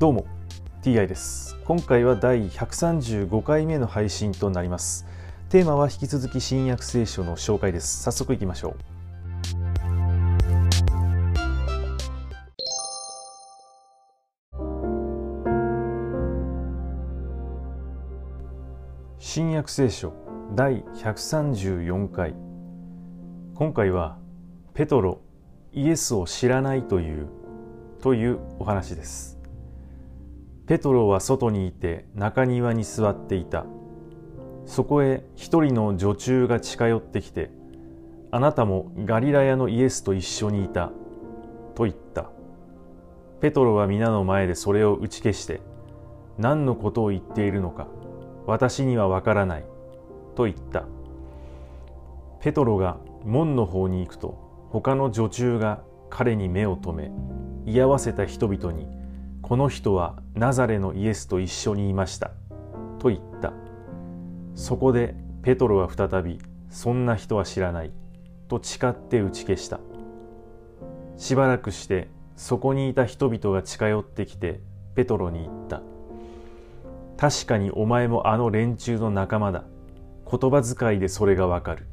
どうも TI です。今回は第135回目の配信となります。テーマは引き続き新約聖書の紹介です。早速いきましょう。新約聖書第134回。今回はペトロイエスを知らないというというお話です。ペトロは外にいて中庭に座っていた。そこへ一人の女中が近寄ってきてあなたもガリラヤのイエスと一緒にいたと言った。ペトロは皆の前でそれを打ち消して何のことを言っているのか私にはわからないと言った。ペトロが門の方に行くと他の女中が彼に目を留め居合わせた人々にこの人はナザレのイエスと一緒にいました。と言った。そこでペトロは再びそんな人は知らない。と誓って打ち消した。しばらくしてそこにいた人々が近寄ってきてペトロに言った。確かにお前もあの連中の仲間だ。言葉遣いでそれがわかる。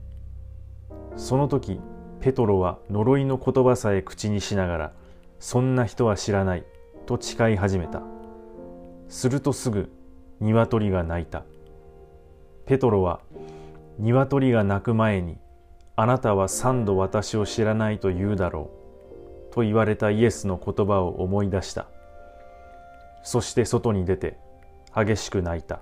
その時ペトロは呪いの言葉さえ口にしながらそんな人は知らない。と誓い始めた。するとすぐ鶏が鳴いた。ペトロは鶏が鳴く前にあなたは三度私を知らないと言うだろうと言われたイエスの言葉を思い出した。そして外に出て激しく泣いた。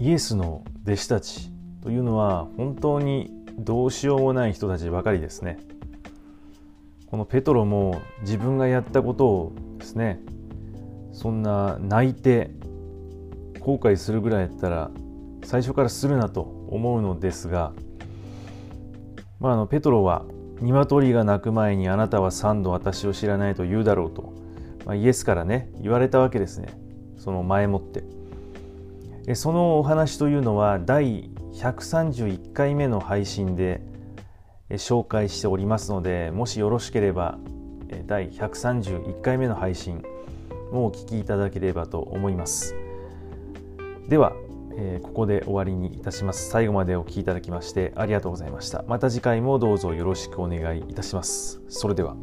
イエスの弟子たちというのは本当にどうしようもない人たちばかりですね。このペトロも自分がやったことをですねそんな泣いて後悔するぐらいやったら最初からするなと思うのですが、まあ、あのペトロは鶏が鳴く前にあなたは三度私を知らないと言うだろうと、まあ、イエスからね言われたわけですねその前もって。そのお話というのは第131回目の配信で紹介しておりますのでもしよろしければ第131回目の配信もお聞きいただければと思います。ではここで終わりにいたします。最後までお聞きいただきましてありがとうございました。また次回もどうぞよろしくお願いいたします。それでは。